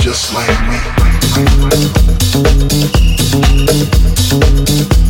Just like me.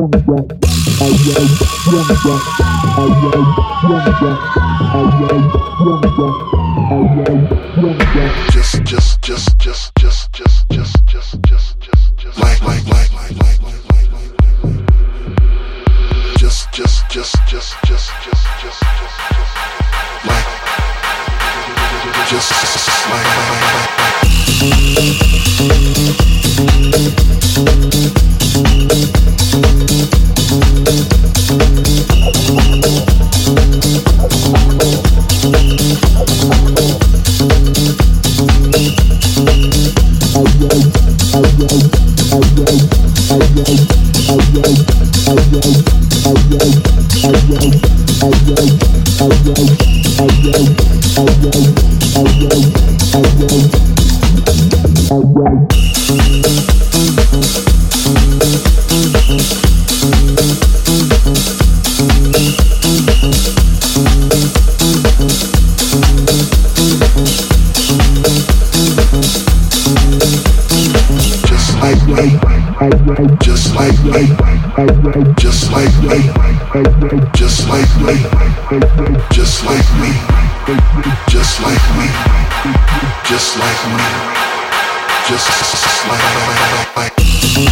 Just, just, just, just, just, just, just, just, just, just, just like, like, like, like, like, like, like. Just, just, just, just, just, just, just, just, just, like, just like, like, like, I, I, like. Just like me. Just like me. Just like me. Just like me. Just like me. Just like me. Just like like